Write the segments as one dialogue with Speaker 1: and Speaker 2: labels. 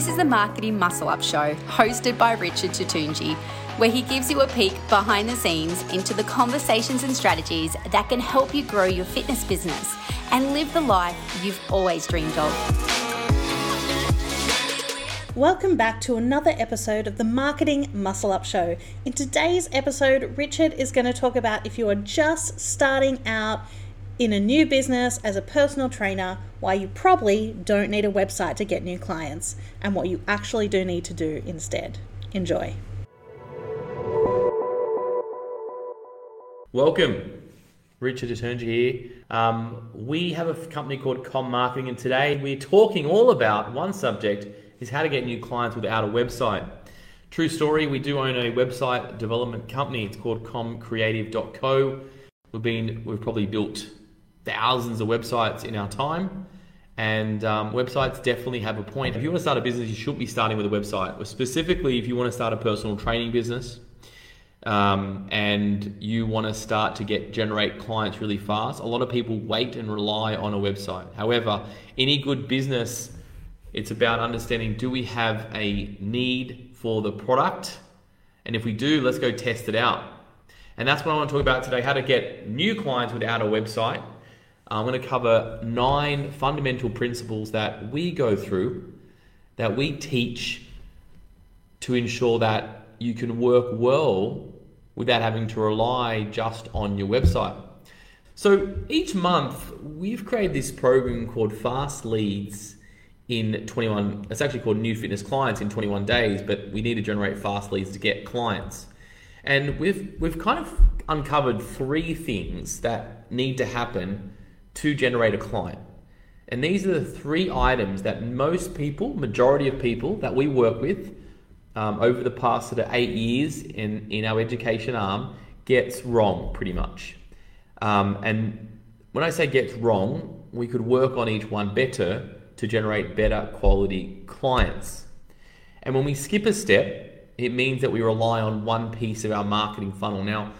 Speaker 1: This is the Marketing Muscle Up Show, hosted by Richard Tutunji, where he gives you a peek behind the scenes into the conversations and strategies that can help you grow your fitness business and live the life you've always dreamed of.
Speaker 2: Welcome back to another episode of the Marketing Muscle Up Show. In today's episode, Richard is going to talk about if you are just starting out in a new business as a personal trainer, why you probably don't need a website to get new clients, and what you actually do need to do instead. Enjoy.
Speaker 3: Welcome. Richard Tutunji here. Um, we have a company called Com Marketing, and today we're talking all about one subject is how to get new clients without a website. True story, we do own a website development company. It's called comcreative.co. We've been we've probably built thousands of websites in our time. And um, websites definitely have a point. If you want to start a business, you should be starting with a website. Specifically, if you want to start a personal training business um, and you want to start to get generate clients really fast, a lot of people wait and rely on a website. However, any good business it's about understanding do we have a need for the product? And if we do, let's go test it out. And that's what I want to talk about today how to get new clients without a website. I'm going to cover nine fundamental principles that we go through, that we teach to ensure that you can work well without having to rely just on your website. So each month, we've created this program called Fast Leads in 21 it's actually called new fitness clients in 21 days but we need to generate fast leads to get clients and we've we've kind of uncovered three things that need to happen to generate a client and these are the three items that most people majority of people that we work with um, over the past sort of eight years in in our education arm gets wrong pretty much um, and when i say gets wrong we could work on each one better to generate better quality clients. And when we skip a step, it means that we rely on one piece of our marketing funnel. Now,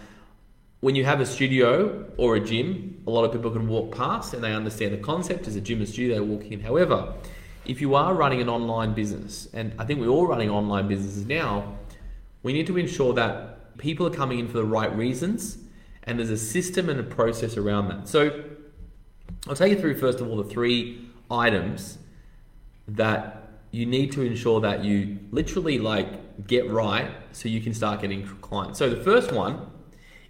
Speaker 3: when you have a studio or a gym, a lot of people can walk past and they understand the concept as a gym and studio, they walk in. However, if you are running an online business, and I think we're all running online businesses now, we need to ensure that people are coming in for the right reasons and there's a system and a process around that. So I'll take you through first of all the three items that you need to ensure that you literally like get right so you can start getting clients. So the first one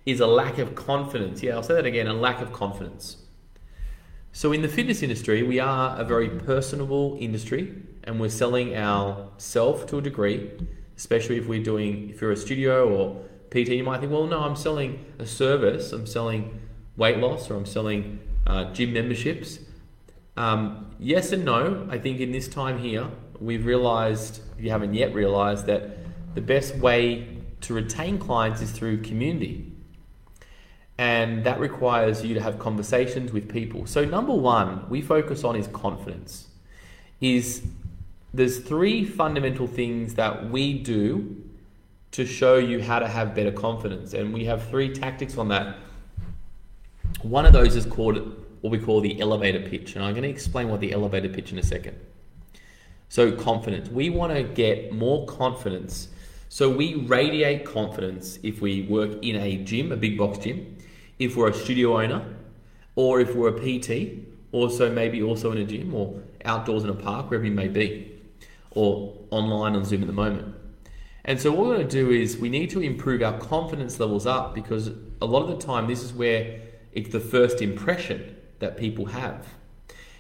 Speaker 3: is a lack of confidence. Yeah, I'll say that again, a lack of confidence. So in the fitness industry, we are a very personable industry and we're selling our self to a degree, especially if we're doing if you're a studio or PT, you might think, well, no, I'm selling a service, I'm selling weight loss or I'm selling uh, gym memberships. Um, yes and no. I think in this time here, we've realized, if you haven't yet realized, that the best way to retain clients is through community. And that requires you to have conversations with people. So, number one, we focus on is confidence. Is there's three fundamental things that we do to show you how to have better confidence. And we have three tactics on that. One of those is called what we call the elevator pitch. And I'm going to explain what the elevator pitch in a second. So, confidence. We want to get more confidence. So, we radiate confidence if we work in a gym, a big box gym, if we're a studio owner, or if we're a PT, also maybe also in a gym or outdoors in a park, wherever you may be, or online on Zoom at the moment. And so, what we're going to do is we need to improve our confidence levels up because a lot of the time, this is where it's the first impression that people have.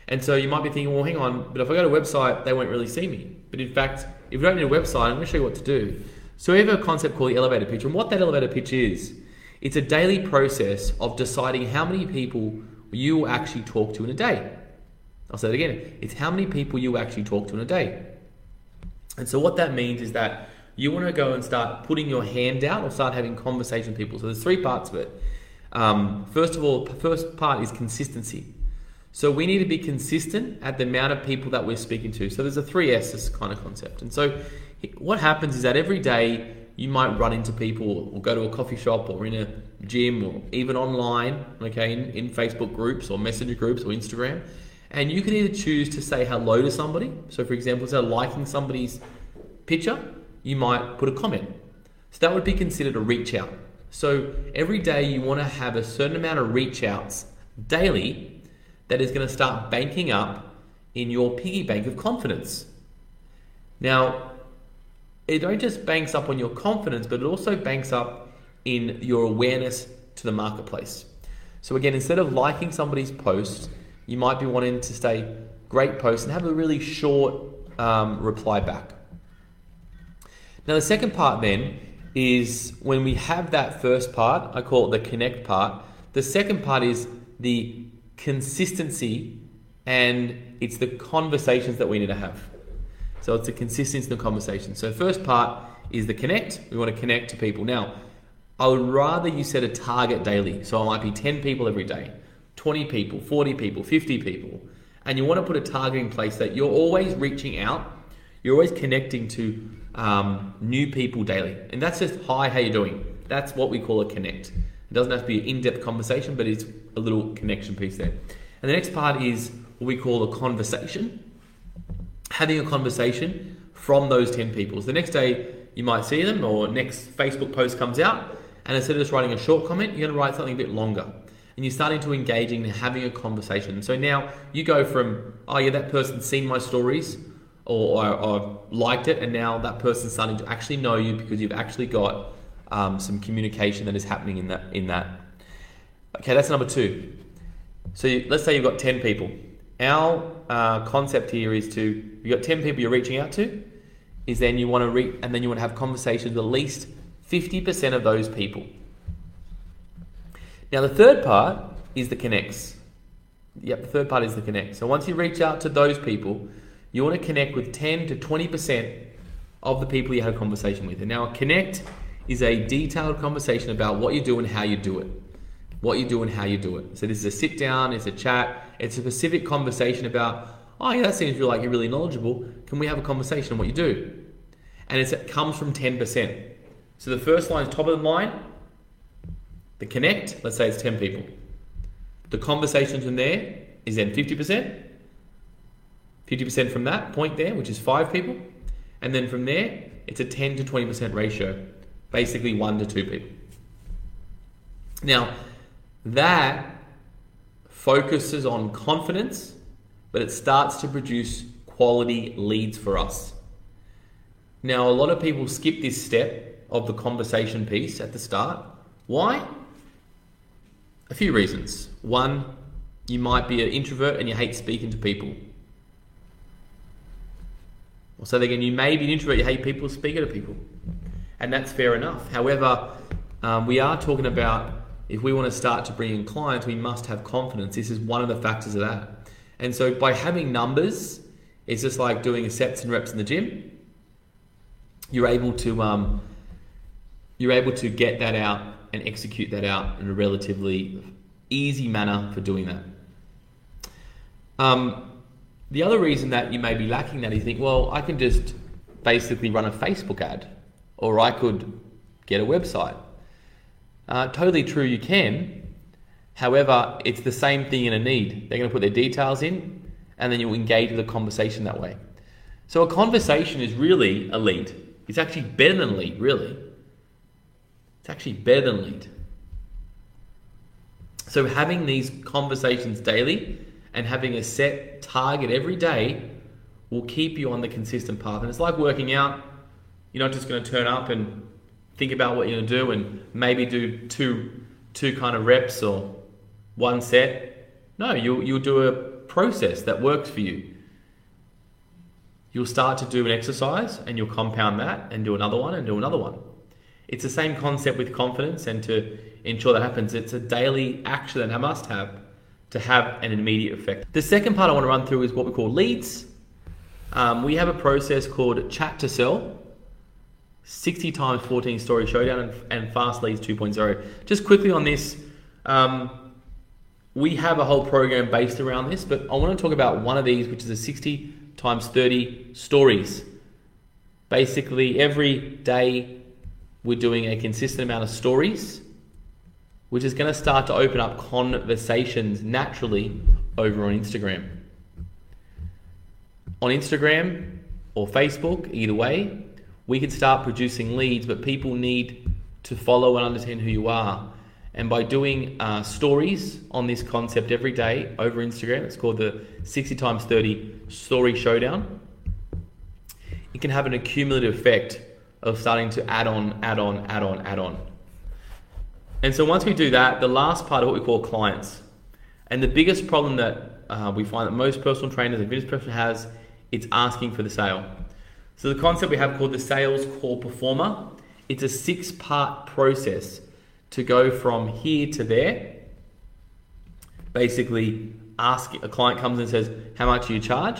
Speaker 3: And so you might be thinking, well, hang on, but if I go to a website, they won't really see me. But in fact, if you don't need a website, I'm going to show you what to do. So we have a concept called the elevator pitch. And what that elevator pitch is, it's a daily process of deciding how many people you will actually talk to in a day. I'll say it again. It's how many people you actually talk to in a day. And so what that means is that you want to go and start putting your hand out or start having conversation with people. So there's three parts of it. Um, first of all, first part is consistency. So we need to be consistent at the amount of people that we're speaking to. So there's a three S's kind of concept. And so what happens is that every day you might run into people or go to a coffee shop or in a gym or even online, okay, in, in Facebook groups or messenger groups or Instagram. And you can either choose to say hello to somebody. So, for example, instead of liking somebody's picture, you might put a comment. So, that would be considered a reach out. So, every day you want to have a certain amount of reach outs daily that is going to start banking up in your piggy bank of confidence. Now, it don't just banks up on your confidence, but it also banks up in your awareness to the marketplace. So again, instead of liking somebody's post, you might be wanting to say great post and have a really short um, reply back. Now the second part then is when we have that first part, I call it the connect part. The second part is the consistency and it's the conversations that we need to have. So it's the consistency in the conversation. So first part is the connect. We want to connect to people. Now, I would rather you set a target daily. So it might be 10 people every day, 20 people, 40 people, 50 people. And you want to put a target in place that you're always reaching out, you're always connecting to um, new people daily. And that's just, hi, how you doing? That's what we call a connect. It doesn't have to be an in-depth conversation, but it's a little connection piece there. And the next part is what we call a conversation. Having a conversation from those 10 people. So the next day you might see them or next Facebook post comes out and instead of just writing a short comment, you're going to write something a bit longer. And you're starting to engage in having a conversation. So now you go from, oh yeah, that person's seen my stories or, or, or liked it, and now that person's starting to actually know you because you've actually got um, some communication that is happening in that. In that. Okay, that's number two. So you, let's say you've got 10 people. Our uh, concept here is to, you've got 10 people you're reaching out to, is then you want to reach, and then you want to have conversations with at least 50% of those people. Now, the third part is the connects. Yep, the third part is the connect. So once you reach out to those people, you want to connect with 10 to 20% of the people you had a conversation with. And now, a connect is a detailed conversation about what you do and how you do it. What you do and how you do it. So this is a sit down, it's a chat, it's a specific conversation about, oh yeah, that seems really like you're really knowledgeable. Can we have a conversation on what you do? And it comes from 10%. So the first line is top of the line. The connect, let's say it's 10 people. The conversation from there is then 50%. 50% from that point there, which is five people. And then from there, it's a 10 to 20% ratio, basically one to two people. Now, that focuses on confidence, but it starts to produce quality leads for us. Now, a lot of people skip this step of the conversation piece at the start. Why? A few reasons. One, you might be an introvert and you hate speaking to people. Or so again, you may be an introvert, you hate people speaking to people. And that's fair enough. However, um, we are talking about if we want to start to bring in clients, we must have confidence. This is one of the factors of that. And so by having numbers, it's just like doing sets and reps in the gym. You're able to um, you're able to get that out and execute that out in a relatively easy manner for doing that. Um, the other reason that you may be lacking that is you think, well, I can just basically run a Facebook ad or I could get a website. Uh, totally true, you can. However, it's the same thing in a need. They're going to put their details in and then you'll engage with a conversation that way. So a conversation is really a lead. It's actually better than lead, really. It's actually better than lead. So having these conversations daily and having a set target every day will keep you on the consistent path. And it's like working out. You're not just going to turn up and think about what you're to do and maybe do two two kind of reps or one set. No, you'll you'll do a process that works for you. You'll start to do an exercise and you'll compound that and do another one and do another one. It's the same concept with confidence, and to ensure that happens, it's a daily action that I must have to have an immediate effect. The second part I want to run through is what we call leads. Um, we have a process called Chat to Sell, 60 times 14 story showdown, and, and Fast Leads 2.0. Just quickly on this, um, we have a whole program based around this, but I want to talk about one of these, which is a 60 times 30 stories. Basically, every day we're doing a consistent amount of stories, which is going to start to open up conversations naturally over on Instagram. on Instagram or Facebook, either way, we can start producing leads, but people need to follow and understand who you are. And by doing uh, stories on this concept every day over Instagram, it's called the 60 times 30 story showdown, it can have an accumulative effect of starting to add on, add on, add on, add on. And so once we do that, the last part of what we call clients. And the biggest problem that uh, we find that most personal trainers and business person has, it's asking for the sale. So the concept we have called the sales core performer, it's a six part process to go from here to there. Basically, ask a client comes and says, How much do you charge?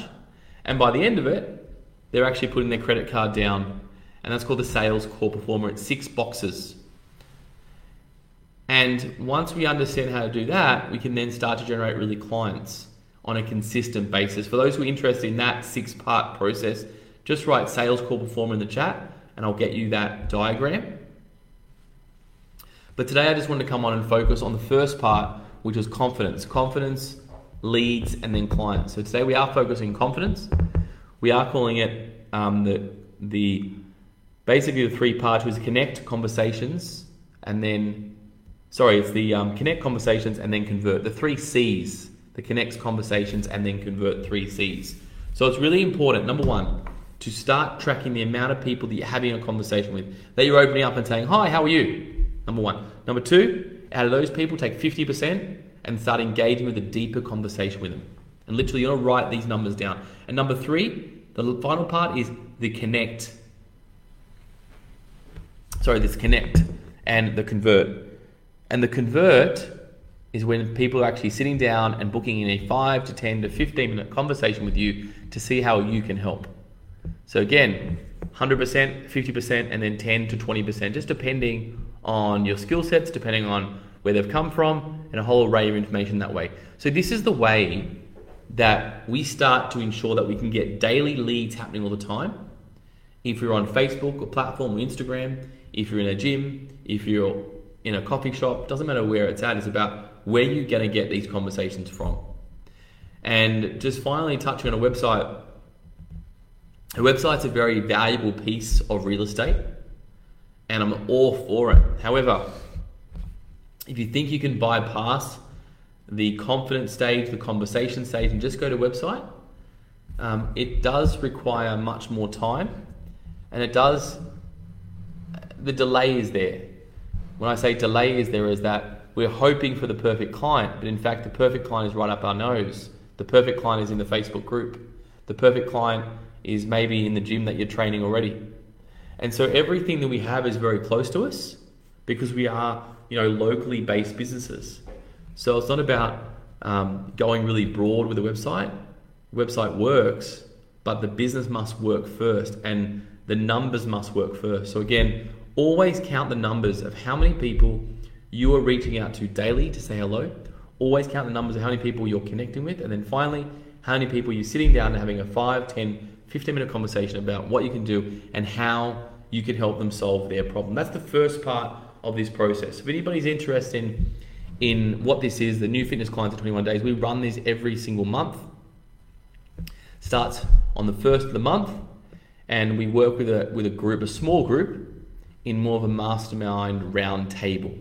Speaker 3: And by the end of it, they're actually putting their credit card down. And that's called the sales core performer. It's six boxes. And once we understand how to do that, we can then start to generate really clients on a consistent basis. For those who are interested in that six part process, just write sales call performer in the chat and I'll get you that diagram. But today I just wanted to come on and focus on the first part, which was confidence. Confidence, leads, and then clients. So today we are focusing confidence. We are calling it um, the the basically the three parts was connect conversations and then sorry it's the um, connect conversations and then convert the three C's the connects conversations and then convert three C's. So it's really important. Number one, to start tracking the amount of people that you're having a conversation with, that you're opening up and saying, Hi, how are you? Number one. Number two, out of those people, take 50% and start engaging with a deeper conversation with them. And literally, you're going to write these numbers down. And number three, the final part is the connect. Sorry, this connect and the convert. And the convert is when people are actually sitting down and booking in a 5 to 10 to 15 minute conversation with you to see how you can help. So again, 100%, 50%, and then 10 to 20%, just depending on your skill sets, depending on where they've come from, and a whole array of information that way. So this is the way that we start to ensure that we can get daily leads happening all the time. If you're on Facebook or platform or Instagram, if you're in a gym, if you're in a coffee shop, doesn't matter where it's at, it's about where you're going to get these conversations from. And just finally touching on a website, a website's a very valuable piece of real estate, and I'm all for it. However, if you think you can bypass the confidence stage, the conversation stage, and just go to website, um, it does require much more time, and it does. The delay is there. When I say delay is there, is that we're hoping for the perfect client, but in fact, the perfect client is right up our nose. The perfect client is in the Facebook group. The perfect client is maybe in the gym that you're training already. And so everything that we have is very close to us because we are, you know, locally based businesses. So it's not about um, going really broad with a website. Website works, but the business must work first and the numbers must work first. So again, always count the numbers of how many people you are reaching out to daily to say hello. Always count the numbers of how many people you're connecting with. And then finally, how many people you're sitting down and having a 5, 10, 15 minute conversation about what you can do and how you can help them solve their problem. That's the first part of this process. If anybody's interested in, in what this is, the new fitness clients in 21 days, we run this every single month. Starts on the first of the month, and we work with a with a group, a small group, in more of a mastermind round table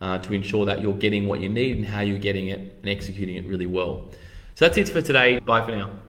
Speaker 3: uh, to ensure that you're getting what you need and how you're getting it and executing it really well. So that's it for today. Bye for now.